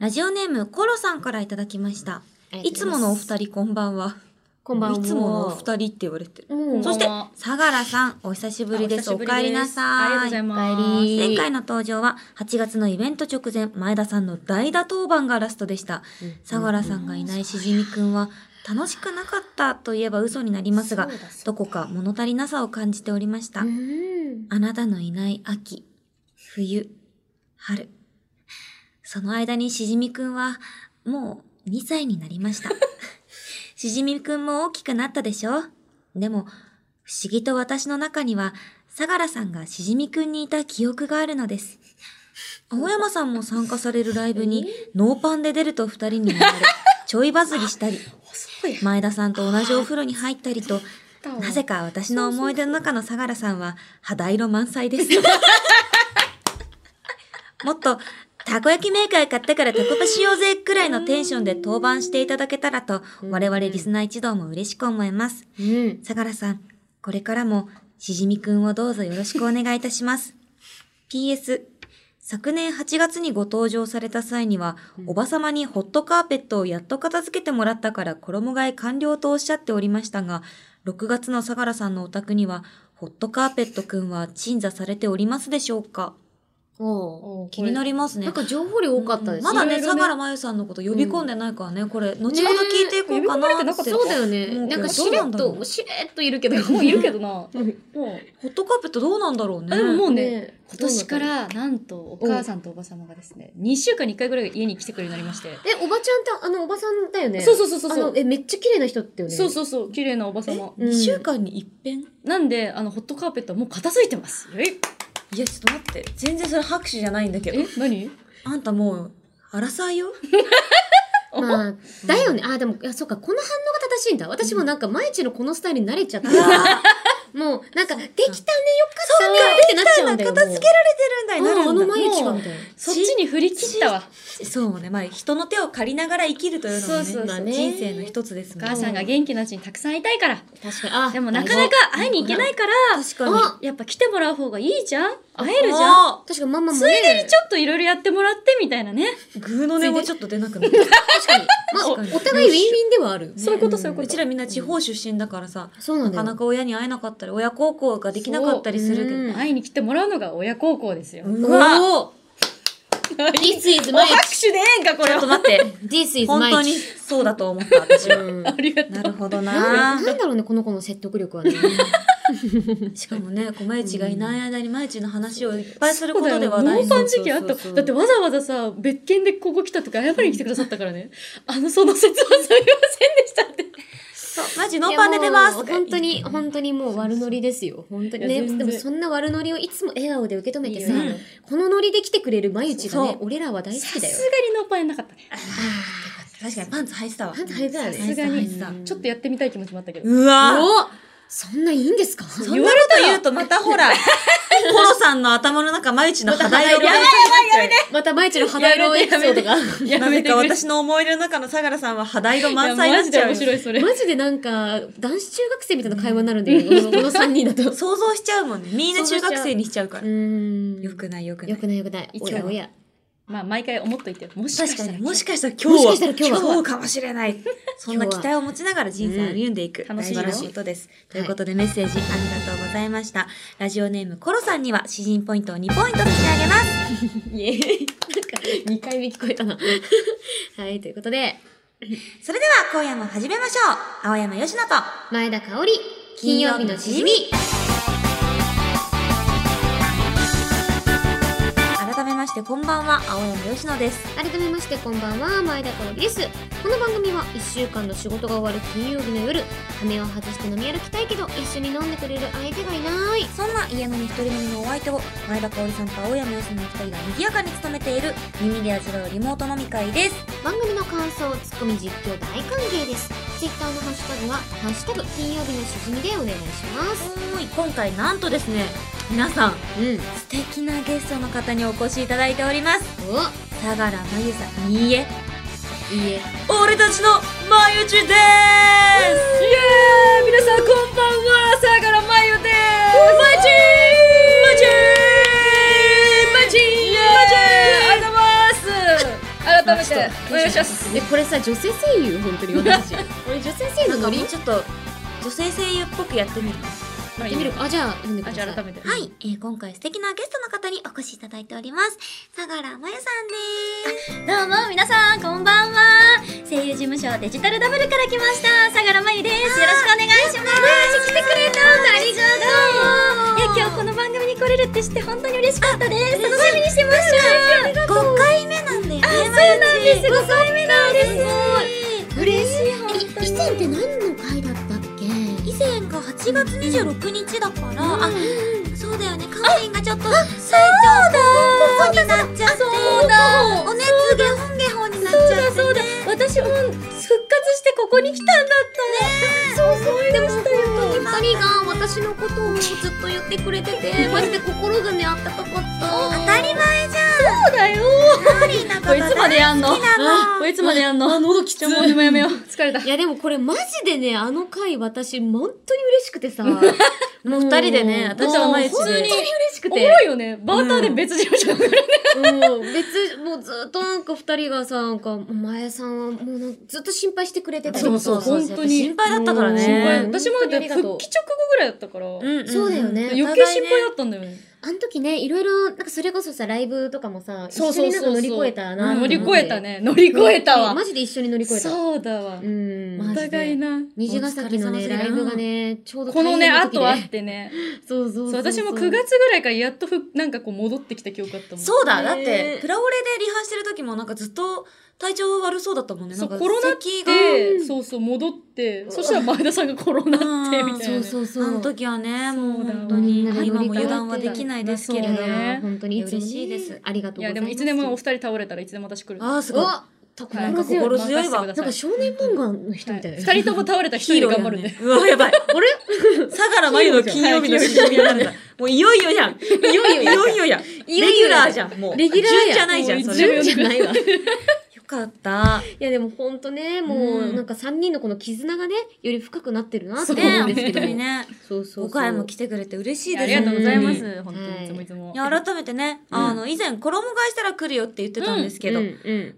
ラジオネームコロさんからいただきました。いつものお二人こんばんは。こんばんは。いつものお二人って言われてる。そして相良さん、お久しぶりです。お帰りなさい。ありがとうございます前回の登場は8月のイベント直前、前田さんの代打当番がラストでした。相良さんがいないしじみくんは、楽しくなかったといえば嘘になりますがどこか物足りなさを感じておりましたう。ん。あなたのいない秋、冬、春。その間にしじみくんは、もう2歳になりました。しじみくんも大きくなったでしょ？でも、不思議と私の中には、相良さんがしじみくんにいた記憶があるのです。青山さんも参加されるライブに、ノーパンで出ると二人になられ、ちょいバズりしたり、前田さんと同じお風呂に入ったりと、なぜか私の思い出の中の相良さんは肌色満載です。もっと、たこ焼きメーカー買ったからタコパしようぜくらいのテンションで当番していただけたらと、我々リスナー一同も嬉しく思います。うん。相良さん、これからもしじみくんをどうぞよろしくお願いいたします。PS、昨年8月にご登場された際には、おばさまにホットカーペットをやっと片付けてもらったから衣替え完了とおっしゃっておりましたが、6月の相良さんのお宅には、ホットカーペットくんは鎮座されておりますでしょうか？お気になりますねなん。か情報量多かったですまだね、相良真由さんのこと呼び込んでないからね、これ、後ほど聞いていこうかな。ったよそうだよね。なんかしれっと、しれっといるけど。もういるけどな。もう。ホットカーペットどうなんだろうね。あでももうねね、今年からなんとお母さんとおば様がですね、2週間に1回ぐらい家に来てくれるようになりまして。え、おばちゃんって、あの、おばさんだよね。そうそうそうそうえ、めっちゃ綺麗な人ってよね。そうそうそう、綺麗なおば様。うん2週間に一遍？なんで、あの、ホットカーペットはもう片付いてます。えいや、ちょっと待って。全然それ拍手じゃないんだけどえ？何？あんたもう、荒さいよ？まあ、だよね。あ、でも、いや、そうか、この反応が正しいんだ。私もなんか、毎日のこのスタイルに慣れちゃって。もう、なんか、できたね、よかったねってなっちゃうんだよ。片付けられてるんだになるんだ。毎日がみたいな。そっちに振り切ったわ。そうね。まあ、人の手を借りながら生きるというのもね、そうそうそう人生の一つですもんお母さんが元気なうちにたくさん会いたいから。確かに。あ、でもなかなか会いに行けないから、確かに。あやっぱ来てもらう方がいいじゃん？会えるじゃん？あ確かにママもついでねにちょっといろいろやってもらってみたいなね。ーグーの音もちょっと出なくなった。確かに。まあ、お互いウィンウィンではある。そういうことそういうことうちらみんな地方出身だからさ、そうなん。なかなか親に会えなかったり、親孝行ができなかったりするけど。会いに来てもらうのが親孝行ですよ。うわ !This is お my, 拍手でええんか、これちょっとは。待って。this is 本 my. 当にそうだと思った、私は。うんありがとう。なるほどなな。んなんだろうね、この子の説得力はね。しかもね、こうまゆちがいない間にまゆちの話をいっぱいすることで話題ノーパン時期あっただってわざわざさ別件でここ来たとか謝りに来てくださったからねあのその説はすみませんでしたってそう、マジノーパンで出ます本当に、本当にもう悪ノリですよ。本当にね。でもそんな悪ノリをいつも笑顔で受け止めてさこのノリで来てくれるまゆちがね、俺らは大好きだよ。さすが。にノーパンやんなかったね。確かにパンツ履いてたわ。パンツ履いてたよね。さすがに。ちょっとやってみたい気持ちもあったけど。うわおそんないいんですか？そんなこと言うとまたほら、コロさんの頭の中、まゆちの肌色がやばい映っちゃうまたまゆちの肌色エピソードが。やなぜか私の思い出の中の相良さんは肌色満いや載になマジでっちゃうよ。面白いそれマジでなんか、男子中学生みたいな会話になるんだよね。このこの3人だと。う想像しちゃうもんね。みんな中学生にしちゃうから。ーん。よくないよくない。よくないよくない。おやおや。まあ毎回思っといてよもしかしたらもしかしたら今日は、もしかしたら今日はかもしれない。そんな期待を持ちながら人生を歩んでいく。うん楽しいことです。ということでメッセージありがとうございました。ラジオネームコロさんには詩人ポイントを2ポイント差し上げます。イエーイ。なんか、2回目聞こえたな。はい、ということで、それでは今夜も始めましょう。青山よしのと、前田香織、金曜日のしじみ。めましてこんばんは、青山よしのです。改めましてこんばんは、前田香織です。この番組は1週間の仕事が終わる金曜日の夜、羽目を外して飲み歩きたいけど、一緒に飲んでくれる相手がいない。そんな家飲み一人飲みのお相手を、前田香織さんと青山よしのお二人が賑やかに務めている、耳で味わうリモート飲み会です。番組の感想、ツッコミ実況大歓迎です。ツイッターのハッシュタグは、ハッシュタグ金曜日のしじみでお願いします。はい、今回なんとですね、皆さん、うん。素敵なゲストの方にお越しいただいております。お。相良真由さん、いいえ、いいえ。俺たちの真由ちです。イエーイ皆さんこんばんは。相良真由です。マジマジマジマジありがとうございます改めてお願いしますえこれさ女性声優本当に？私たちこれ女性声優のノリ？ちょっと女性声優っぽくやってみるやってみるかあじゃあ読んでくあださいじゃあ改めてはい、えー今回素敵なゲストの方にお越しいただいております。相良真由さんです。どうも、皆さん、こんばんは。声優事務所デジタルダブルから来ました、相良真由です。よろしくお願いします。来てくれたありがとう。いや、今日この番組に来れるって知って本当に嬉しかったです。楽しみにしてました。5回目なんだよね。あ、そうなんです。5回目なんです。嬉しい、本当に。以前って何の回だった？っけ以前が8月26日だから、あ、そうだよね、カフェインがちょっと、体調ここになっちゃって、そうだ。お熱ゲホンゲホンになっちゃって、そうだ、私も復活してここに来たんだったね。そう思いましたよ。二人が私のことをずっと言ってくれててマジで心がねあったかかった。当たり前じゃそうだよ。これいつまでやんの？これいつまでやんの？あ喉きついもうやめよう。疲れた。いやでもこれマジでねあの回私本当に嬉しくてさ。もう二人でね私は毎日で本当に嬉しくおもてろいよね。バーターで別事務所だからねもう別もうずっとなんか二人がさなんか前さんはもうずっと心配してくれてたそうそう本当に心配だったからね。私もだって復帰直後ぐらいだったから。うんんそうだよね。余計心配だったんだよねあの時ねいろいろなんかそれこそさライブとかもさ一そうそうそうそう。緒になんか乗り越えたな乗り越えたね。乗り越えたわ。マジで一緒に乗り越えた。そうだわ。うんお互いな。虹ヶ崎のねライブがねちょうどこのね後あってね。そうそうそうそう。私も9月ぐらいからやっとふなんかこう戻ってきた記憶あったもん。そうだ、だっねて、プラオレでリハしてる時もなんかずっと体調悪そうだったもんね。そうコロナっ咳がてそうそう戻ってそしたら前田さんがコロナってみたいなそうねそうそう。あの時はね、もう本当に、今も油断はできないですけれどね。本当に嬉しいです。ありがとうございます。いやでもいつでもお二人倒れたらいつでも私来るああ、すごい。おなんか心強いわ。なんか少年漫画の人みたいな、二人とも倒れたら一人で頑張るんで。うわ、やばい。あれ相良真由の金曜日のしじみになるんだ。もういよいよじゃん。いよいよ、いよいよやん。レギュラーじゃん、もう。レギュラーじゃないじゃん、それ。順じゃないわ。よ かった。いやでも本当ねもう、うん。なんか三人のこの絆がねより深くなってるなってそう思うんですけど。も当にね。そうそうそう。5回も来てくれて嬉しいあです。りがとうございます。本本当はいにいつもいつも。当にいや、改めてね、あの、以前、衣替えしたら来るよって言ってたんですけど、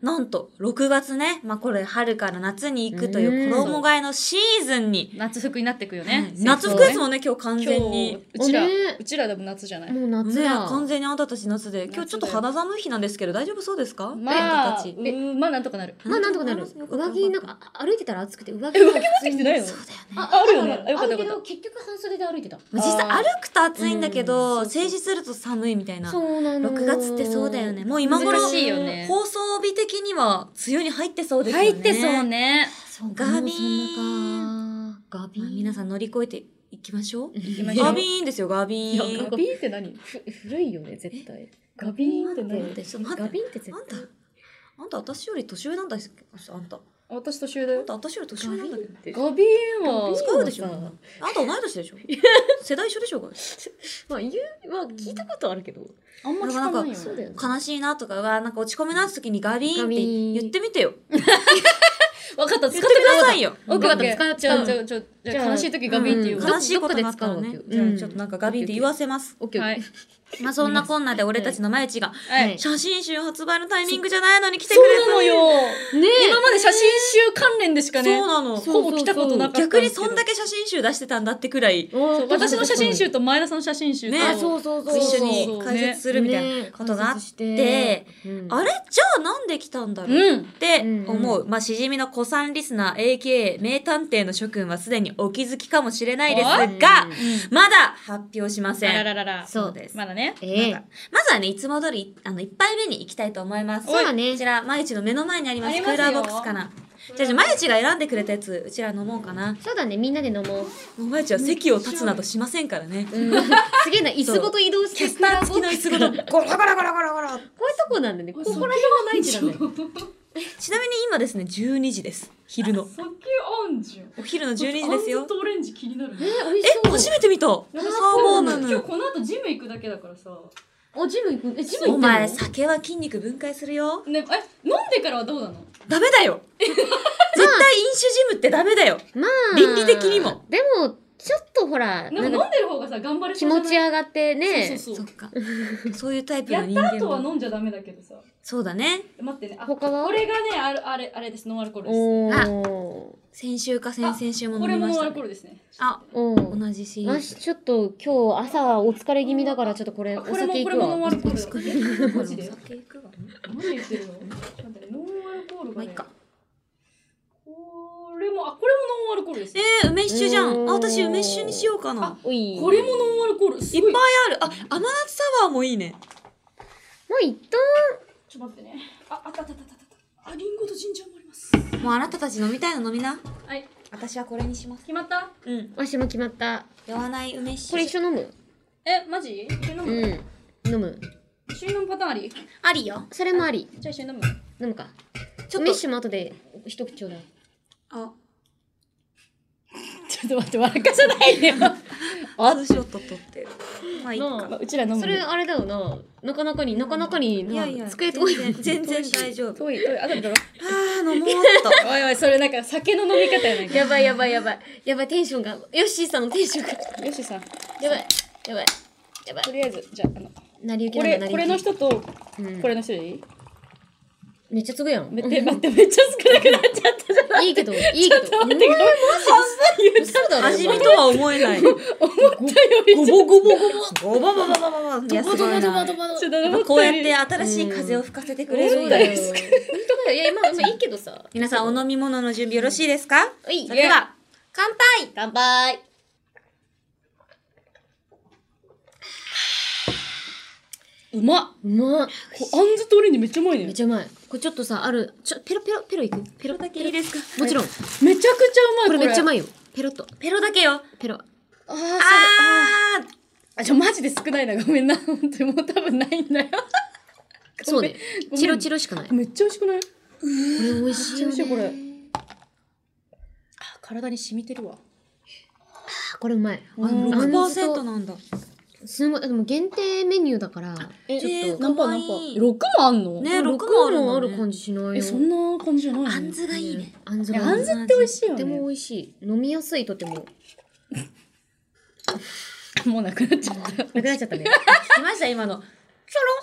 なんと、6月ね、まあこれ春から夏に行くという衣替えのシーズンに、夏服になってくよはい。ね夏服ですもんね、今日完全に。うちらうちらでも夏じゃない？もう夏ね、だ、完全にあんたたち夏で、今日ちょっと肌寒い日なんですけど、大丈夫そうですか？まあまあなんとかなる。まあなんとかなる。上着なんかあ歩いてたら暑くて上着え上着持ってきてないの？そうだよね。ああるよね。あよかったよかった。るけど結局半袖で歩いてた。実際歩くと暑いんだけうど、ん。静止すると寒いみたいな。そうなの。6月ってそうだよね。もう今頃、難しいよね。放送日的には梅雨に入ってそうですよね。入ってそうね。そうガビー。ンガビー。ンまあ皆さん乗り越えていきましょう。行きましょう。ガビーンですよ、ガビー。ン。ガビーンって何？ふ古いよね絶対。ガビーンって何ガビーンって絶対、あんた私より年上なんだっけ？あんた。私年上だよ。あんた私より年上なんだけ？ど。ガビーンは使うでしょ。ガビーンはあんた同い年でしょ。世代一緒でしょうがまあ言うは聞いたことあるけどあんま聞かないよね。悲しいなとか、うわなんか落ち込みなって時にガビーンって言ってみてよ。わかった使言ってくださいよ。オッケーオッケー使っじゃあじゃあ悲しい時ガビーンって言う。うんわ悲しいことがあったらね。どっかで使うわ。けじゃよあちょっとなんかガビーンって言わせます。オッケーオッケー。はい。まあそんなこんなで俺たちのまゆちがはい。写真集発売のタイミングじゃないのに来てくそうれたなのよ。ね今まで写真集関連でしかね。そうなの。ほぼ来たことなかったん逆にそんだけ写真集出してたんだってくらい、私の写真集と前田さんの写真集とね。あそうそうそう一緒に解説するみたいなことがあって、あれ？じゃあなんで来たんだろううん。って思う。まあ、しじみの子さんリスナー AKA 名探偵の諸君はすでにお気づきかもしれないですが、まだ発表しませあらん。らららそうですまだねええまずはね、いつも通り、あの、一杯目に行きたいと思います。そうだねこちら、まゆちの目の前にあります、クーラーボックスかな。じゃあ、じゃあまゆちが選んでくれたやつ、うちら飲もうかな。そうだねみんなで飲もうまゆちは席を立つなどしませんからね。うんすげえな椅子ごと移動してキャスター付きの椅子ごと、ゴラゴラゴラゴラゴラ。こういうとこなんだねここら辺がない地なんだよちなみに今ですね、12時です。昼の。酒あんじゃんお昼の12時ですよ。オレンジ気になるえ美味しえ、そう初めて見た。サーモーム今日ム。この後ジム行くだけだからさおジム行くえジム行お前、酒は筋肉分解するよ。ねえ飲んでからはどうなの？ダメだよ。絶対飲酒ジムってダメだよ。まあ倫理的にもでもちょっとほらなんか飲んでる方がさ頑張れ気持ち上がってねそうそうそう そっか。そういうタイプのやっ人間た後はも。飲んじゃダメだけどさそうだね。待ってね。あ、他は？これがね、あるあれ、あれです。ノンアルコールです。おー。先週か先々週もこれもノンア飲みましたね。ルコールですね。あ、おー。同じシーズ。しちょっと今日朝お疲れ気味だからちょっとこれおこれも酒いくこれもノンアわ。ルコールだ。マジで？お酒いくわ何言ってるの？ノンアルコールがね。まあいいか。これも、あ、これもノンアルコールですね。えー、梅酒じゃ。うんんあ、私梅酒にしようかな。おい。これもノンアルコール。すいっぱい。ある。あ、甘夏サワーもいいね。もう一旦ちょっと待ってね。あ、あったあったあったあった。あ、リンゴとジンジャーもあります。もうあなたたち飲みたいの飲みな。はい。私はこれにします。決まった？うん。わしも決まった。酔わない梅酒。これ一緒飲む？え、マジ？一緒に飲うむ、ん。飲む。一緒に飲むパターンあり？ありよ。それもあり。じゃあ一緒に飲む飲むか。ちょっと梅。酒も後で一口ちょうだい。あ、ちょっと待って、笑かさないでよ。あ、ツーショット撮ってる。まあいいか。うちら飲むそれあれだよな。なかなかに、なかなかにいやいや、机遠い。全然大丈夫。遠い、遠い。あ、だめだろ。あー、飲もうっと。おいおい、それなんか酒の飲み方やないか。やばいやばいやばい。やばい、テンションが。ヨッシーさんのテンションが。よしさん、やばい。やばい。やばいと。りあえず、じゃあ、あの、成り行きこれ、これの人と、うんこれの人でいい？めっちゃ継ぐやん。めって、待って、めっちゃ少なくなっちゃったじゃん。い？いけど、いいけど。ちょっと待って。半分言っ嘘だろ。味見とは思えない。思ったよりごぼごぼごぼ。ごぼぼぼぼぼぼ。こうやって新しい風を吹かせてくれるんだよ。いや、まあ、まあいいけどさ。皆さん、お飲み物の準備よろしいですかはいそれでは、乾杯乾杯。うまっうまっ。こあんずとオレンジめっちゃうまいねめっちゃうまい。これちょっとさ、ある、ちょ、ペロペロ、ペロいく？ペロ？だけいいですか？もちろん。めちゃくちゃうまいこれめっちゃういまいよ。ペロッと。ペロだけよ。ペロ。あーそうああじゃあマジで少ないなごめんな本当にもう多分ないんだよ そうねチロチロしかない。こめっちゃ美味しくない？れ美味しいよめっちゃ美味しいこれね。あ体に染みてるわあこれうまい。ー。あの、あんず6%となんだ。すごい。でも限定メニューだから、えちょっとえー何パー何パー6もあんの？ね6 6もあるんだねもある感じしないよ。えそんな感じじゃないの？あんずがいいね。あんずあんずって美味しいよとてもね美味しい。飲みやすいとても。もうなくなっちゃったなくなっちゃったね。来ました、今の。ちょ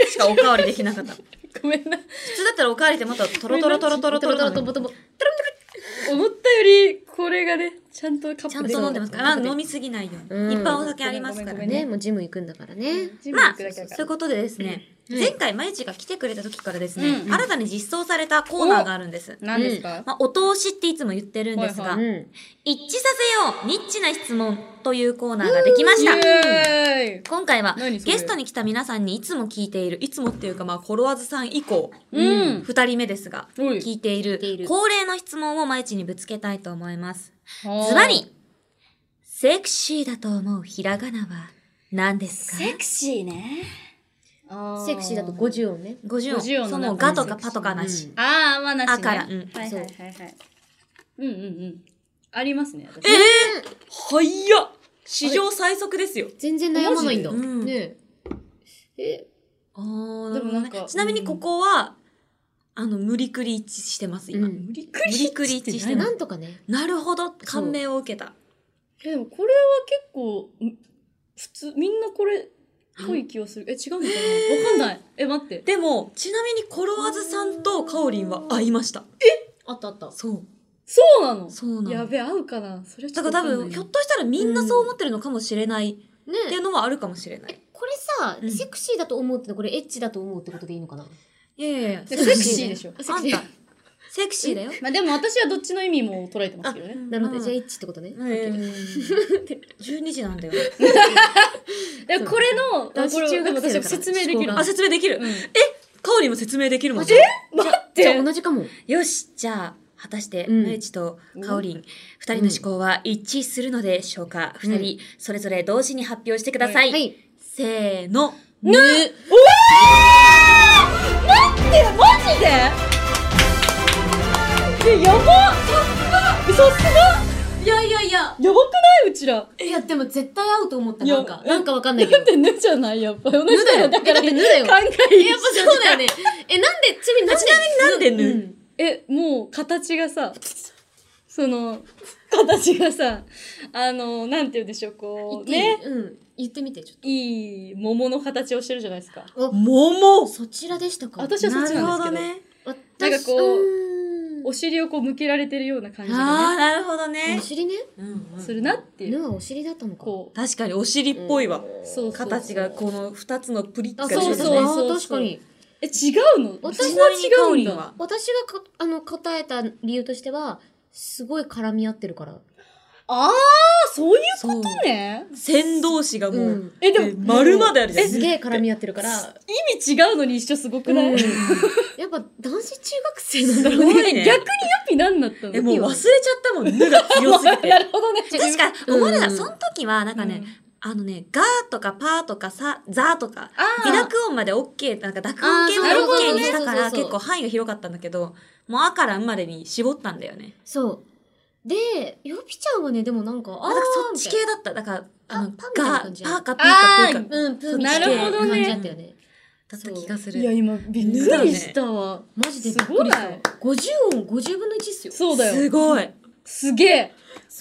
ろんしかおかわりできなかった。普 ごめんな通だったらおかわりってまたトロトロトロトロトロトトロなのロとボトボ。思ったよりこれがねちゃんとカップちゃんと飲んでますか？ら、あ飲みすぎないよううん。に。いっぱいお酒ありますからね。ね、もうジム行くんだからね。まあ、そういうことでですね、うん。前回、まゆちが来てくれた時からですね、うん新たに実装されたコーナーがあるんです。何ですか？まあ、お通しっていつも言ってるんですが。一致させようニッチな質問というコーナーができました。今回はゲストに来た皆さんにいつも聞いている、いつもっていうかまあ、フォロワーズさん以降、うん。二人目ですが、聞いているている。恒例の質問をまゆちにぶつけたいと思います。はあズバリセクシーだと思うひらがなは何ですか？セクシーね。セクシーだと50音ね。50 50音。その音の中にガとかパとかなし。うん。ああまあなしね。あから。うん。はいはいはいはい。う。んうんうん。ありますね私。えー、はやっ。史上最速ですよ。全然悩まないんだ。うん。ねえ。え、あーでもなんかちなみにここは、あの、無理くり一致してます、今。うん。無理く無理くり一致してまなす。んとかね。なるほど、感銘を受けた。えでもこれは結構ん普通みんなこれっぽい気がする。え違うのかな？わかんない。え待って。でも、ちなみにコロワーズさんとカオリンは合いました。あったあった。そう。そう。なの。そうなの。やべ合うかな。それはちょだから多分、ひょっとしたらみんなそう思ってるのかもしれない。っていねうのはあるかもしれない。え、これさう、ん。セクシーだと思うってのはこれエッチだと思うってことでいいのかな？いやいやいや、セクシーでしょ。あんた、セクシーだよ。まあでも私はどっちの意味も捉えてますけどね。なるほど、うん。じゃあエッチってことね。うん。12時なんだよ。でもこれのこれ私説明できる。あ、説明できる。うん。カオリンも説明できるもん。待って。じゃあ同じかも。よし、じゃあ、果たして、うん。まゆちとカオリン、二人の思考は一致するのでしょうか？二、うん。人、それぞれ同時に発表してください。はい。せーの。ぬ待ってマジで？えやばさすがさすがいやいやいや。やばくない？うちらいや、でも絶対合うと思った。なんか、なんかわかんないけどだっ。てぬじゃない？やっぱ同じぬだよ。だからぬだよ。考えやっぱそうだよね。え、なんで、ちなみになんで、なんでぬうんえもう形がさその形がさあのなんて言うんでしょうこうね？うん。言ってみて、ちょっいい桃の形をしてるじゃないですか桃？そちらでしたか？私はそっちなんですけどね。私なんかこうお尻をこう向けられてるような感じあがねあ、なるほどねお。尻ね？うんうんするなっていうぬはお尻だったのか。確かにお尻っぽいわ。そう形がこの二つのプリッあ、がそうそうそうそうそう。確かに。え違うの？私ちなみにカオリンだは。私がかあの答えた理由としては、すごい絡み合ってるから。ああそういうそうことね線同士がもう、うんえでもえ丸まであるじゃん。すげえ絡み合ってるから。意味違うのに一緒すごくない、うんえやっぱ男子中学生なんだろうね。ね逆にヨピ何だったの？え、もう忘れちゃったもん、ぬが強すぎなて。るほどね確か、うん思わなかった。その時は、なんかね、あのね、ガーとかパーとかさ、ザーとか、あ微濁音まで OK、なんか濁音系まで OK にしたから、結構範囲が広かったんだけど、もうあからんまでに絞ったんだよね。そう。で、ヨピちゃんはね、でもなんか、ああ、ーだからそっち系だった。だから、あの、ガー、パーかピーかプーか。うん、プーミなるほどね感じだったよね。だった気がすいやる。今びっくりしたわ、マジでびっくりした。50音50分の1っすよ。そうだよすごい。すげえ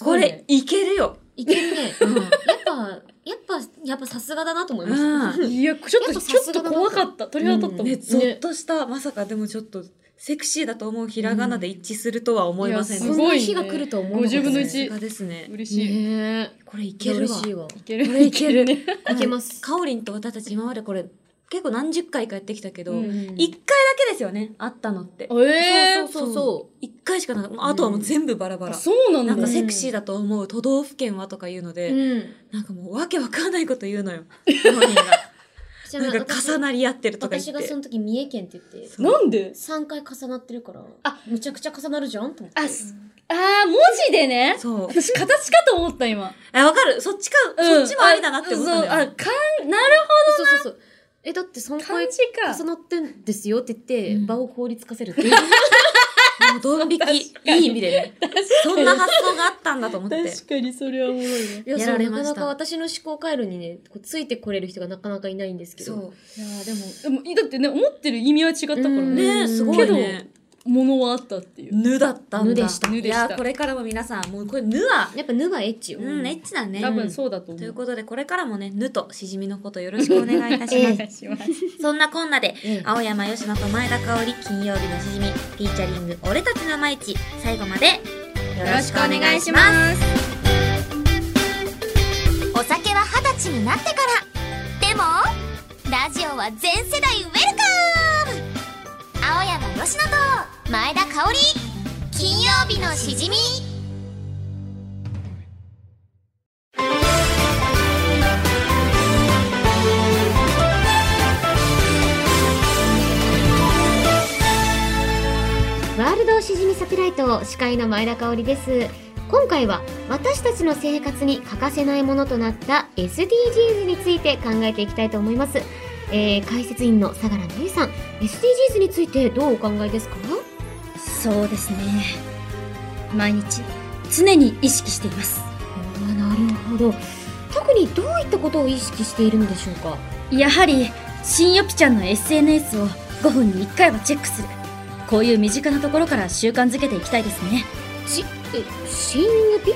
これ、いけるよ。いけるね。やっ ぱ、やっぱ、やっぱさすがだなと思いました。うん。いや ちょっやっぱと。ちょっとさすがだな怖かった。鳥肌立ったもん、ね、ゾッとした、まさかでもちょっと、セクシーだと思うひらがなで一致するとは思いませんいでした。そんなやすごいね。日が来るとは思わなか。った50分の1さすがですね。嬉しい、ねこれいえ。けるわ。いけるこれいける。ね。いけます。かおりんと私たち今までこれ、結構何十回かやってきたけど、うん一、回だけですよね、あったのって。ええそうそうそ一回しかなかった。あとはもう全部バラバラ。そうなんだなんかセクシーだと思う都道府県はとか言うのう。で、うん。なんかもうわけわかんないこと言うのよ。なんか重なり合ってるとか言って。私がその時三重県って言って、なんで？3回重なってるから、あむちゃくちゃ重なるじゃんと思って。あすあー文字でねそう。私形かと思った今え、わかるそっちか、うんそっちもありだなって思ったんだよ。あそうあかんなるそうそうそう。え、だって3ほど回漢字か重なってんですよって言って、うん場を効率化せるっていう。もうドン引き、いい意味でね。そんな発想があったんだと思って。確かにそれはおもろいねいや、やそう、られましたなかなか私の思考回路にね、こうついてこれる人がなかなかいないんですけど。そう。いやーでもでもだってね思ってる意味は違ったからうんねねすごいね。ものはあったっていうぬだったんだ。ぬでしたいや、これからも皆さん、もうこれぬは、やっぱぬはエッチよ。うん、エッチだね。多分そうだと思うということで、これからもね、ぬとしじみのことよろしくお願いいたしええ ます。そんなこんなで、ええ青山吉野と前田香織金曜日のしじみ、フィーチャリング、俺たちの毎日、最後まで、よろしくお願いします。すお酒は二十歳になってからでもラジオは全世代ウェルカム青山佳乃と前田香織金曜日のしじみ。ワールドしじみサテライト司会の前田香織です。今回は私たちの生活に欠かせないものとなった SDGs について考えていきたいと思います、えー、解説員の相良美さん SDGs についてどうお考えですか？そうですね。毎日常に意識しています。あーなるほど。特にどういったことを意識しているのでしょうか？やはり新よぴちゃんの SNS を5分に1回はチェックする。こういう身近なところから習慣づけていきたいですね。しえ新指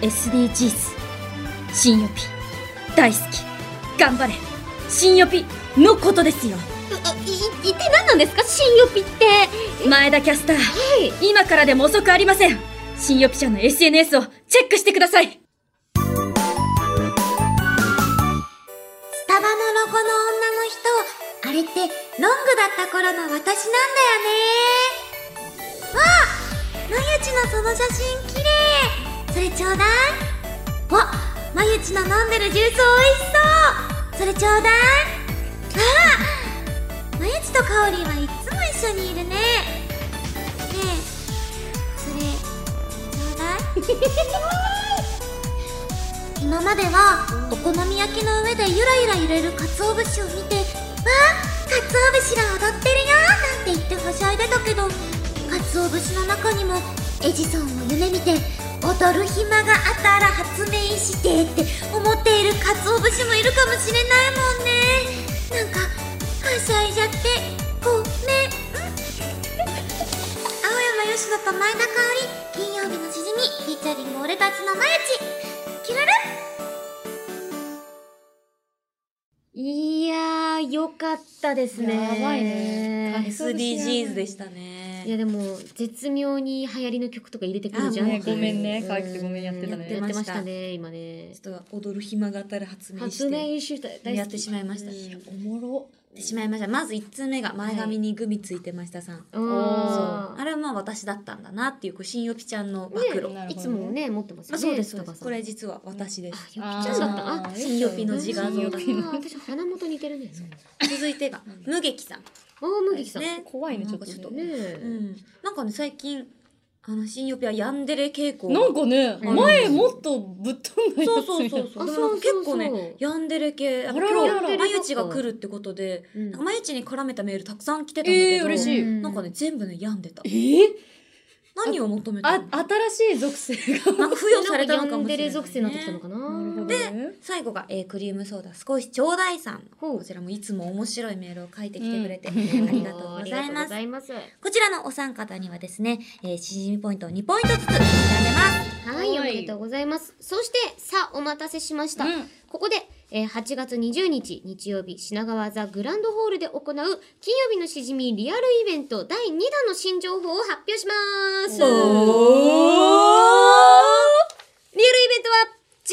SDGs 新よぴ大好き。頑張れ。新よぴのことですよなんですか？新指って。前田キャスター。はい。今からでも遅くありません。新よぴちゃんの SNS をチェックしてください。スタバのロゴの女の人。あれってロングだった頃の私なんだよね。わあまゆちのその写真きれいそれちょうだい。わまゆちの飲んでるジュースおいしそう。それちょうだい。あまゆちとかおりんはいつも一緒にいるね。ねえそれちょうだい？今まではお好み焼きの上でゆらゆら揺れる鰹節を見て「わあ鰹節が踊ってるよ」なんて言ってはしゃいでたけど鰹節の中にもエジソンを夢見て踊る暇があったら発明してって思っている鰹節もいるかもしれないもんね。なんかはしゃいじゃってごめん。青山吉野と前田香織金曜日のしじみフィーチャリング俺たちのマユチキラルいやー、よかったですね。やばいね。SDGs でしたね。いやでも、絶妙に流行りの曲とか入れてくるじゃんいう。ごめんね。可愛くてごめんやってたねやってましたね、今ね。ちょっと踊る暇があったら発明し発て明した大好き。やってしまいました。おもろてしまいました。まず1通目が前髪にグミついてましたさん、そう。ああれはまあ私だったんだなっていうこう新よぴちゃんの暴露、ねー。いつもね、持ってますよね。まあ、そうですそうです。これ実は私です、あ、よきちゃんだ。った。あ、ー新予備の自画像私鼻元似てるね。続いてが無劇さん。あー、麦さん。ね。怖いねちょっとね。うえ。んなんかね最近あの新予備はヤンデレ傾向なんかねうん。前もっとぶっ飛んだやつそうそうそうそう。結構ねヤンデレ系あら今らら日まゆちが来るってことでまゆちに絡めたメールたくさん来てたんだけど、えー嬉しい。うん。なんかね全部ね病んでた。えー何を求めたあの？新しい属性がなんか付与されたのかもしれない、ヤンデレ属性になってきたのかな。でね最後が、えークリームソーダ。少しちょうだいさんこちらもいつも面白いメールを書いてきてくれて、うん。ありがとうございます。こちらのお三方にはですね、えー、しじみポイントを2ポイントずつ差し上げます。はい、おはいめでとうございます。そして、さあ、お待たせしました。うん。ここで、えー8月20日、日曜日、品川ザ・グランドホールで行う、金曜日のしじみリアルイベント第2弾の新情報を発表します。リアルイベントは、13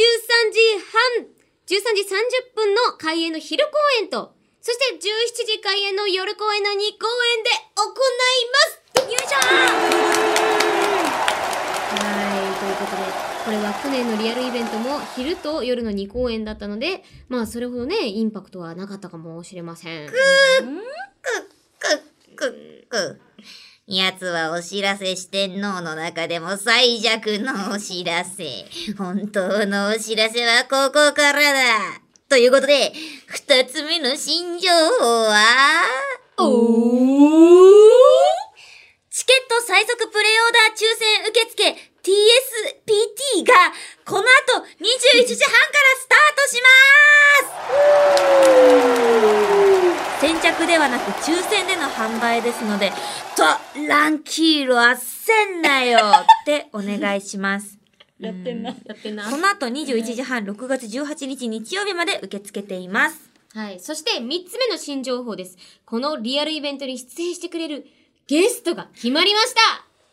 時半、13時30分の開演の昼公演と、そして17時開演の夜公演の2公演で行います。よいしょはい、ということで、これは去年のリアルイベントも昼と夜の2公演だったので、まあそれほどね、インパクトはなかったかもしれません。く、く、く。く、く奴はお知らせ四天王の中でも最弱のお知らせ。本当のお知らせはここからだ。ということで、二つ目の新情報は、おーチケット最速プレオーダー抽選受付 TSPT がこの後21時半からスタートします先着ではなく抽選での販売ですので、トランキーロあっせんなよってお願いします。やってんなやってんなこの後21時半6月18日日曜日まで受け付けています。はい。そして3つ目の新情報です。このリアルイベントに出演してくれるゲストが決まりました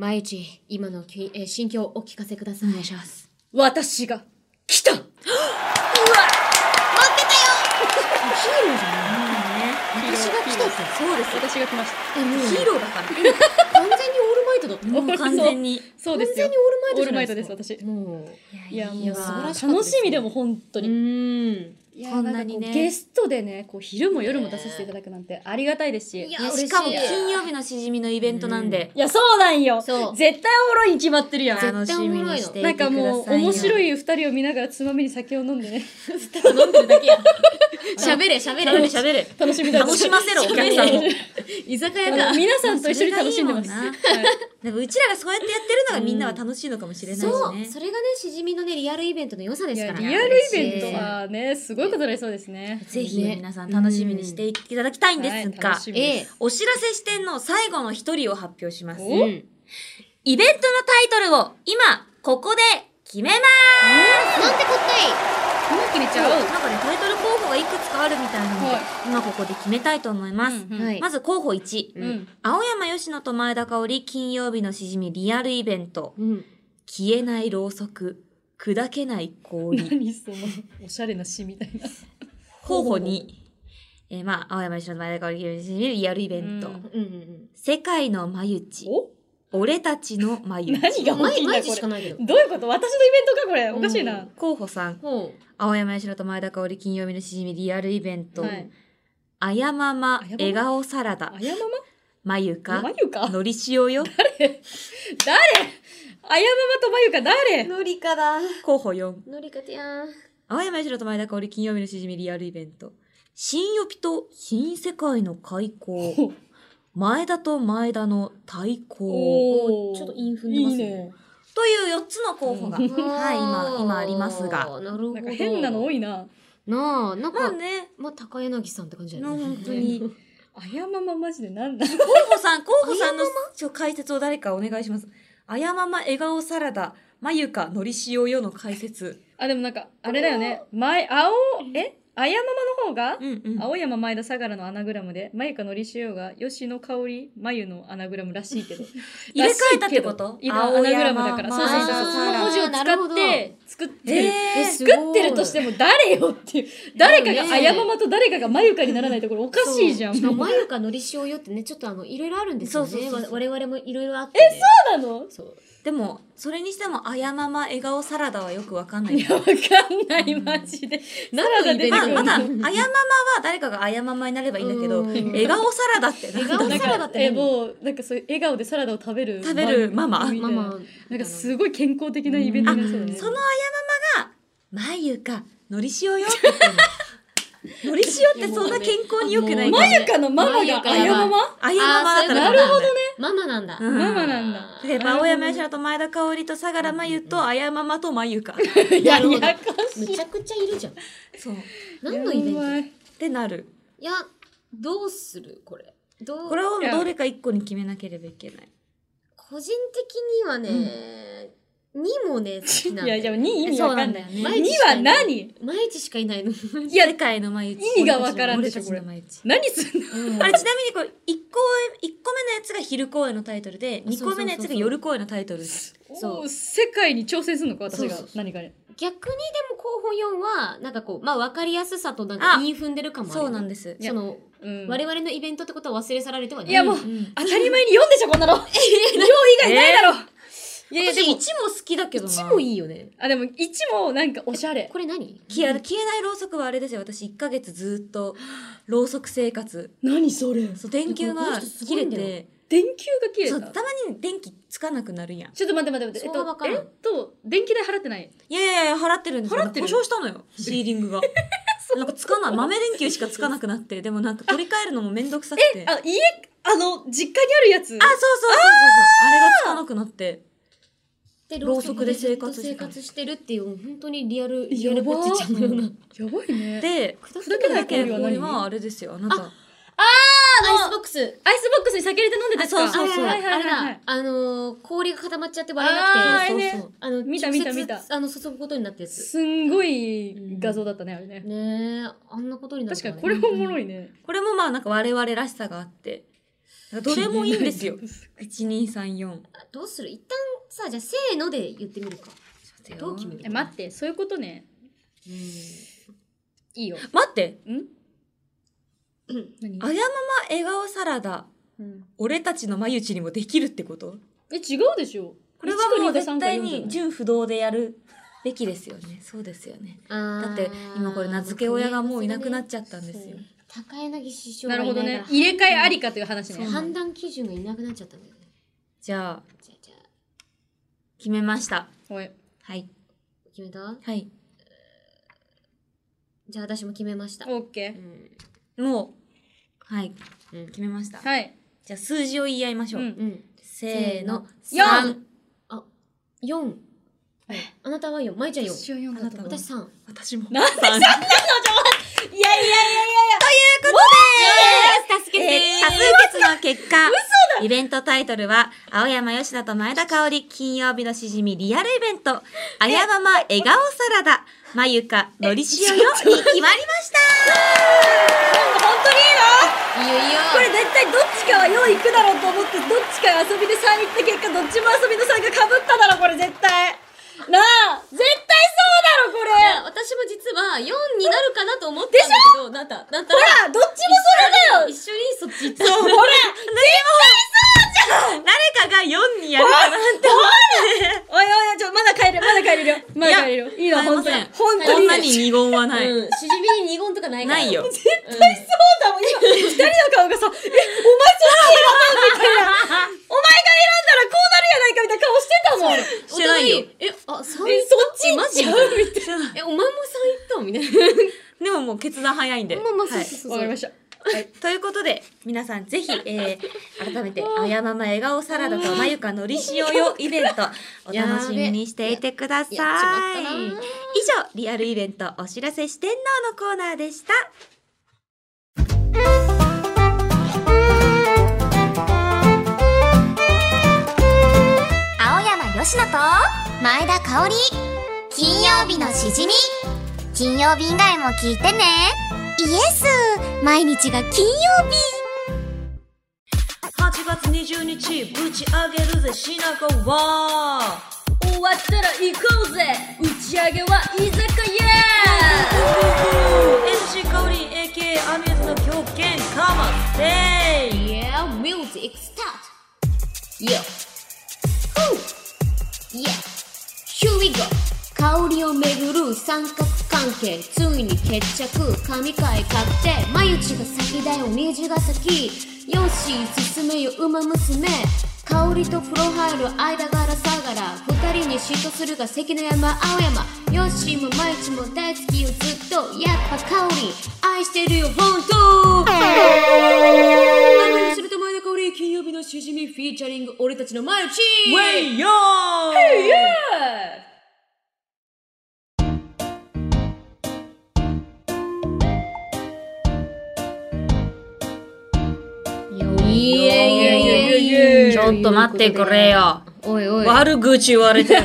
まゆち、今のき、えー心境をお聞かせください。お願いします。私が来た私が来たって。そうです私が来ましたえ、もう、ヒーローだから。完全にオールマイトだった。もう完全に。そうですよ完全にオールマイトオールマイじゃないですか。トです私もう。いやもう素晴らしかった楽しみでも本当うにーん。こんなにね。ゲストでねこう昼も夜も出させていただくなんてありがたいですし。いやしかも金曜日のしじみのイベントなんで、いやそうなんよ。そう。絶対おもろいに決まってるやん。絶楽しみにして。いなんてくださいよ。かもう面白い二人を見ながらつまみに酒を飲んでね。飲んでるだけや。喋れ、喋喋れれ。喋れ。楽しみだ楽しませろ、お客さんを。居酒屋あかの。皆さんと一緒に楽しんでますもうちらがそうやってやってるのがみんなは楽しいのかもしれないしね。そう。それがね、しじみのね、リアルイベントの良さでいすから。やリアルイベントはねすごいことになりそうですねぜひ皆さん楽しみにしていただきたいんですはいが。お知らせ視点の最後の一人を発表します。イベントのタイトルを今、ここで決めますなんてこっ今決めちゃうなんかね、タイトル候補がいくつかあるみたいなので、はい。今ここで決めたいと思います。うんたい。はい。まず候補1、うん。青山吉野と前田香織金曜日のしじみリアルイベント、うん。消えないろうそく、砕けない氷。何そのおしゃれな詩みたいな。候補2、えーまあ、青山吉野と前田香織金曜日のしじみリアルイベント、うん。うんうん世界の眉地、お？俺たちの眉地。何がうん。毎大きいんだ毎日しかないけど。どういうこと？私のイベントかこれおかしいな候補3、ほ青山吉野と前田香織金曜日のしじみリアルイベント、はいあやまま笑顔サラダあ、やま眉か？ま眉か？のり塩よ？誰？あやままとまゆか誰？のりかだ。候補4。のりかてやん。青山吉野と前田香織金曜日のしじみリアルイベント。新予備と新世界の開口。前田と前田の対抗。ちょっと韻踏んでますねいいね。という4つの候補が、はい、今、今ありますが。なるほど。なんか変なの多いな。なあ、なんか、まあね、まあ、高柳さんって感じだよね。本当に。あやままマジでなんだ候補さん、候補さんのちょ解説を誰かお願いします。あやまま笑顔サラダ、まゆかのり塩よの解説。あ、でもなんか、あれだよね。前、青、え？あやままの方が、うんうん。青山前田相良のアナグラムで、まゆかのりしおが吉野香織まゆのアナグラムらしいけど。入れ替えたってこと？今アナグラムだから。そうそうそう。その文字を使って、作ってる。えー作ってるとしても誰よっていう。誰かがねあやままと誰かがまゆかにならないところおかしいじゃん。そうもうまゆかのり塩よってね、ちょっとあの、いろいろあるんですよね。そうそうそうわ我々もいろいろあって、ね。そうなの？そう。でも、それにしても、あやまま笑顔サラダはよくわかんないいや、わかんない、マジで。サラダ出てくまあ、る。まだ、あやままは誰かがあやままになればいいんだけど、うん。笑顔サラダってなんだ笑顔サラダって何えもうなんかそういう笑顔でサラダを食べる食べるママ。ママ。なんかすごい健康的なイベントになりそうだね。そのあやままが、まゆか、のり塩よって言ってるの。のり塩ってそんな健康に良くないまゆかのママがあやままあやままだったなるほどねママなんだ。うんママなんだで、青山吉野と前田香織と相良真由とあやままとまゆか。いやなるほどややこしちゃくちゃいるじゃん。そう。何のイベント？ってなる。いや、どうする？これ。どう？これはもうどれか一個に決めなければいけない。個人的にはね、2もね、好きなんだよ。いやじゃあ2意味わかんない。そうなんだよね。2は何毎日しかいない。の。い。や世界の毎日。意味がわからんでしょ俺たちの。何すんの？あれちなみにこれ1個一個目のやつが昼公演のタイトルで2個目のやつが夜公演のタイトル。です。そう。お世界に挑戦するのか私が。そうそう何かね？逆にでも候補4は、なんかこう、まあ分かりやすさとなんかあ韻踏んでるかもある。そうなんです。その、うん。我々のイベントってことは忘れ去られてはない。いやもううん。当たり前に読んでしょこんなの。量以外ないだろいやいやで私も1も好きだけどな。1もいいよね。あでも1もなんかおしゃれこれ何？消え消えないろうそくはあれですよ。私1ヶ月ずっとろうそく生活。何それ？そう、電球が切れて、電球が切れそう、たたまに電気つかなくなるやん。ちょっと待って待って待って。えっと、えっと、電気代払ってない？いやいやいや、払ってるんですよ。払ってる？故障したのよ、シーリングが。なんかつかない。豆電球しかつかなくなって、でもなんか取り替えるのもめんどくさくて。あ、そうそうそうそう。あ、家、あの、実家にあるやつ。あれがつかなくなって。でろうそくで生活して生活してるっていう、本当にリアル、リアやばルぼっちちゃんのような。やばいね。で、砕けないけ氷は何？はあれですよ、あなた。アイスボックス。アイスボックスに酒入れて飲んでたそうそうそうあれだ、あのー、氷が固まっちゃって割れなくて、そうねそう。あの、見た見た見たあの、注ぐことになったやつ。すんごい画像だったね、あれね。ねえ、あんなことになる確かにこれもおもろい。いね。これもまあなんか我々らしさがあって。どれもいいんですよ。1、2、3、4。どうする？一旦さ、じゃあせーので言ってみるか。どう決めるえ、待って、そういうことね。うん。いいよ。待ってん？何？あやまま笑顔サラダ、うん俺たちの眉内にもできるってこと？え、違うでしょ。これはもう1か2か3か絶対4じゃない？に純不動でやるべきですよね。そうですよね。だだって今これ名付け親がもういなくなっちゃったんですよ。高柳師匠なるほどね入れ替えありかという話ね。判断基準がいなくなっちゃったんだよね。じゃあ、じゃあ、じゃあ、決めました。おい。はい。決めた？はい。じゃあ私も決めました。オッケうん。もう、はい。うん決めました。ー。はい。じゃあ数字を言い合いましょう。うんうん。せーの。四三4。はいあなたは4。まいちゃん4。私は4だと思う私3。私も。なんでそんなの？いやいやいやいや助けえー多数決の結果、イベントタイトルは、青山吉田と前田香織、金曜日のしじみリアルイベント、あやまま笑顔サラダ、まゆかのりしおよに決まりました。本当にいいの？いいよいいよ。これ絶対どっちかは4行くだろうと思ってどっちか遊びで3行った結果どっちも遊びの3がかぶっただろこれ絶対。なあ絶対そうだろこれ。私も実は4になるかなと思ったんだけど、なった。なった。ほらどっちもそれだよ一緒にそっち行った。ほら誰かが4にやるかなって思って。おいおいちょまだ帰るまだ帰れるよまだ帰れるよいいの本当に本当に女に二言はない。うん。しじみに二言とかないから。ないよ。絶対そうだもん今二人の顔がさえお前そっち選んだみたいなお前が選んだらこうなるないかみたいな顔してたもん。してないよ。え、あ、3え、そっちマジちゃうみたいしてないえ、お前も3行ったみたいな。でももう決断早いんで。まあまあ、そうはいそうそう。な。わかりました。はい、ということで皆さんぜひ、えー、改めて「あやまま笑顔サラダとまゆかのりしおよ」イベント お楽しみにしていてください。以上リアルイベントお知らせ四天王のコーナーでした。青山よしと前田香織金曜日のしじみ。金曜日以外も聞いてね。イエス。毎日が金曜日8月20日ぶち上げるぜしなこは終わったら行こうぜ打ち上げは居酒屋 MC 香り AK アミューズの狂犬カマステイ Yeah, music start. Yeah. Woo. Yeah. Here we go? 香りをめぐる三角関係ついに決着。神回買って眉内が先だよ虹が先。よし進めよ馬娘。香りと風呂入る間柄さがら二人に嫉妬するが関の山青山。よしも毎日も大好きよずっとやっぱ香り愛してるよ本当番組すると前田香織金曜日のしじみフィーチャリング俺たちのマルチウェイヨーょっと待ってくれよ。おいおい悪口言われてる。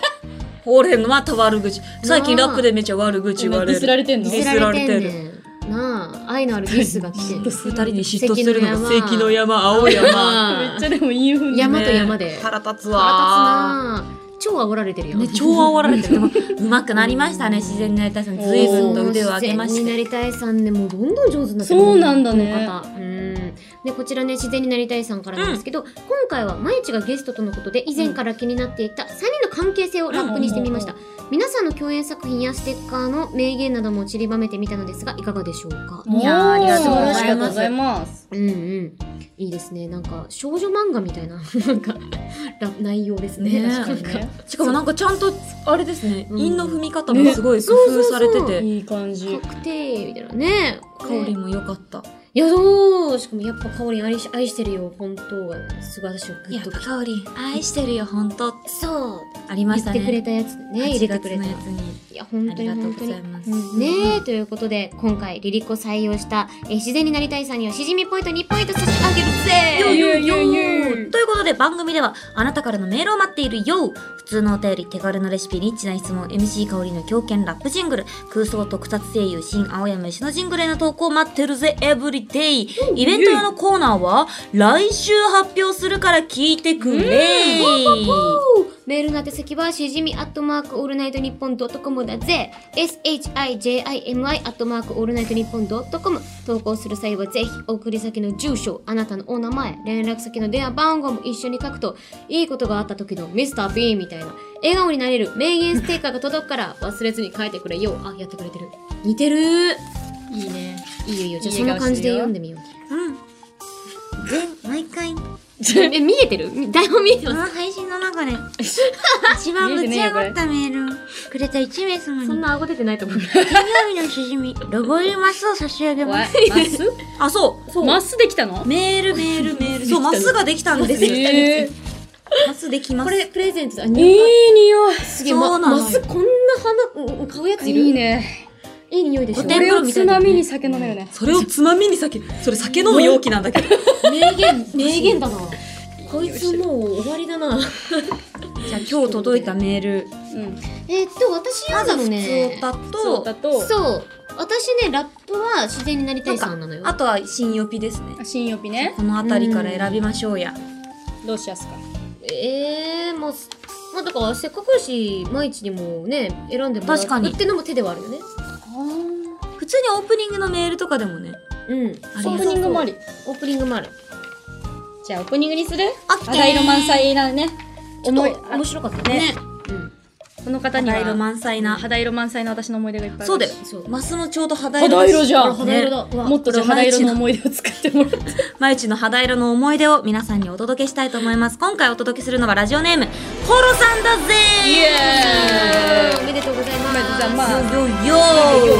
俺のまた悪口。最近ラップでめっちゃ悪口言われる。ディスられてんの？ディスられてる。なあ愛のあるディスが来てる二人に嫉妬するのが関関の山、青山。めっちゃでもいい風に山と山で腹立つ腹立つわ。なあ超煽られてるよ。ね、超煽られてる。でも、上手くなりましたね、自然になりたいさん。随分と腕を上げまして。自然になりたいさんねもうどんどん上手になってる。そうなんだね。でこちらね自然になりたいさんからなんですけど、今回は毎日がゲストとのことで以前から気になっていた3人の関係性をラップにしてみました、皆さんの共演作品やステッカーの名言なども散りばめてみたのですがいかがでしょうか？いやーありがとうございますありがとうございます。うんうん。いいですね。なんか少女漫画みたいな なんかラ内容ですね。ね確かにねしかもなんかちゃんと、あれですね、うん。韻の踏み方もすごい工夫されてて、いい感じ。確定みたいな。ね。香りも良かった。いやそうしかもやっぱ香り愛し愛してるよ本当がねすごい私をグッとき。香り、愛してるよ、本当。そう。ありましたね。言ってくれたやつね入れてくれ8たやつに。いや本当にありがとう本当にございます。うんねえということで今回リリコ採用した、えー自然になりたいさんにはしじみポイント2ポイント差し上げるぜ。よよよよで番組ではあなたからのメールを待っているよ普通のお便り手軽なレシピリッチな質問 MC 香りの狂犬ラップジングル空想特撮声優新青山石のジングルへの投稿待ってるぜエブリデイイベント用のコーナーは来週発表するから聞いてくれ。メールの宛先はしじみアットマークオールナイトニッポンドットコムだぜ。SHIJIMI アットマークオールナイトニッポンドットコム。投稿する際はぜひ送り先の住所あなたのお名前連絡先の電話番号も一緒に書くといいことがあった時のミスター B みたいな笑顔になれる名言ステッカーが届くから忘れずに書いてくれよ。あやってくれてる。似てる。いいね。いいよいいよ。じゃあそんな感じで読んでみよう。うん。全毎回こ え見えてる？台本見えてます？の配信の中で。一番ぶち上がったメール。くれた1名様に。そんな顎出てないと思う金曜日のしじみ。ロゴ入りマスを差し上げわます。マス？あそう。マスできたの？メールメールメールそうマスができたんですよ。えマスできます。これプレゼントだ。ー、い。い匂い。すげえ、ま、そうなのよ。マスこんな花、うん買うやついる？いいね。いい匂いでしょおこれをつまみに酒飲めるね。それをつまみに酒それ酒飲む容器なんだけど名言、名言だな。こいつもう終わりだな。じゃあ今日届いたメールうん。えーっと、私読んだのね。だそうだと、そう。私ね、ラップは自然になりたいさんなのよ。あとは新予備ですね新予備ね。この辺りから選びましょうやどうしやすか。えー、もう、まあだからせっかくだし、毎日にもね、選んでもらう確かにってのも手ではあるよね。普通にオープニングのメールとかでもねうん。オープニングもあり。オープニングもある。じゃあオープニングにする？オッケー肌色満載なね。ちょっと思い、面白かったね。ねうん。この方には肌色満載な肌色満載の私の思い出がいっぱいあるそうだよ。マスもちょうど肌色。肌色じゃん。肌色だ。もっと肌色の思い出を作ってもらって。まゆちの肌色の思い出を皆さんにお届けしたいと思います。今回お届けするのはラジオネームコロさんだぜイエーイ。おめでとうございます。おめでとうございます。よよよ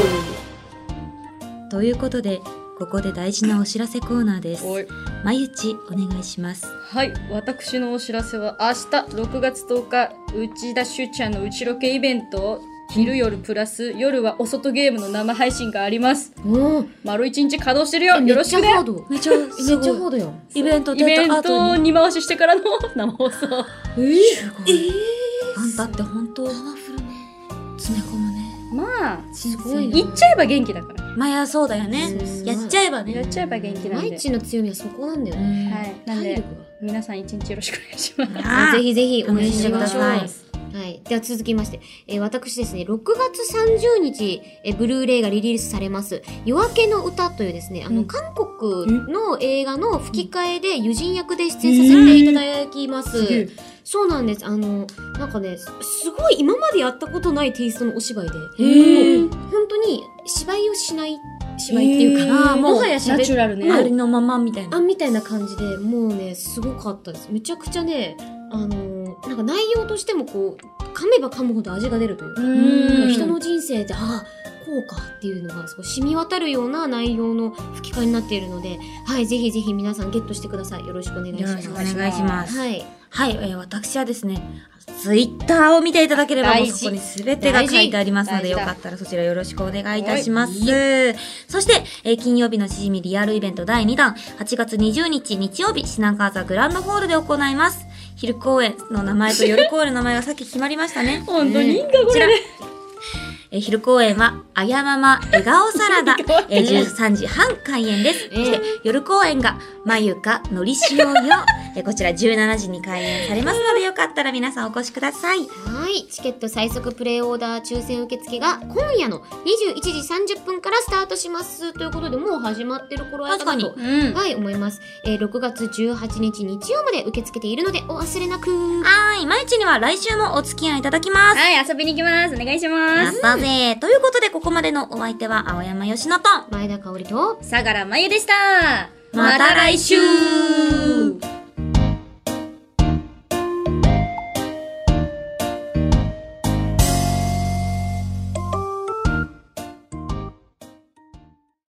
ということでここで大事なお知らせコーナーです。まゆちお願いします。はい。私のお知らせは明日6月10日内田しゅちゃんのうちロケイベント昼夜プラス夜はお外ゲームの生配信があります。おー。丸一日稼働してるよ。よろしくね。めっちゃめっちゃハードよ。イベントイベント後にに。回ししてからの生放送。えー、あんたって本当。詰め込むねまあすごいな。言っちゃえば元気だから。まあそうだよね。うんやっちゃえばね。やっちゃえば元気なんで毎日の強みはそこなんだようね、ん。はい。なんで体力が皆さん一日よろしくお願いします。ぜひぜひ応援しましょう。楽しんでくださはい。では続きまして、えー私ですね、6月30日、えーブルーレイがリリースされます、夜明けの歌というですね、あの、うん。韓国の映画の吹き替えで友人役で出演させていただきます。げえそうなんです。あの、なんかね、すすごい今までやったことないテイストのお芝居で、本当に芝居をしない芝居っていうか、もはや喋ナチュラルね。ありのままみたいな。あみたいな感じでもうねすごかったです。めちゃくちゃねあのーなんか内容としてもこう噛めば噛むほど味が出るというかうん。人の人生でああこうかっていうのがそう染み渡るような内容の吹き替えになっているのではいぜひぜひ皆さんゲットしてください。よろしくお願いします。願いします。はいはい、えー私はですね、ツイッターを見ていただければ、もうそこに全てが書いてありますので、よかったらそちらよろしくお願いいたします。そして、えー金曜日のしじみリアルイベント第2弾、8月20日日曜日、品川座グランドホールで行います。昼公演の名前と夜公演の名前がさっき決まりましたね。本当に？いいんかこちら。えー昼公演は、あやまま笑顔サラダ、えー13時半開演です。えーそして、夜公演が、まゆかのりしおよ。えーこちら17時に開演されますので、よかったら皆さんお越しください。はい。チケット最速プレイオーダー抽選受付が今夜の21時30分からスタートします。ということで、もう始まってる頃合いかなと確うんはい、思います。えー6月18日日曜まで受け付けているので、お忘れなく。はーい。まゆちには来週もお付き合いいただきます。はい遊びに行きますお願いしやますったぜ。ということで、ここまでのお相手は、青山よしのと、前田香織と、相良真由でしたまた来週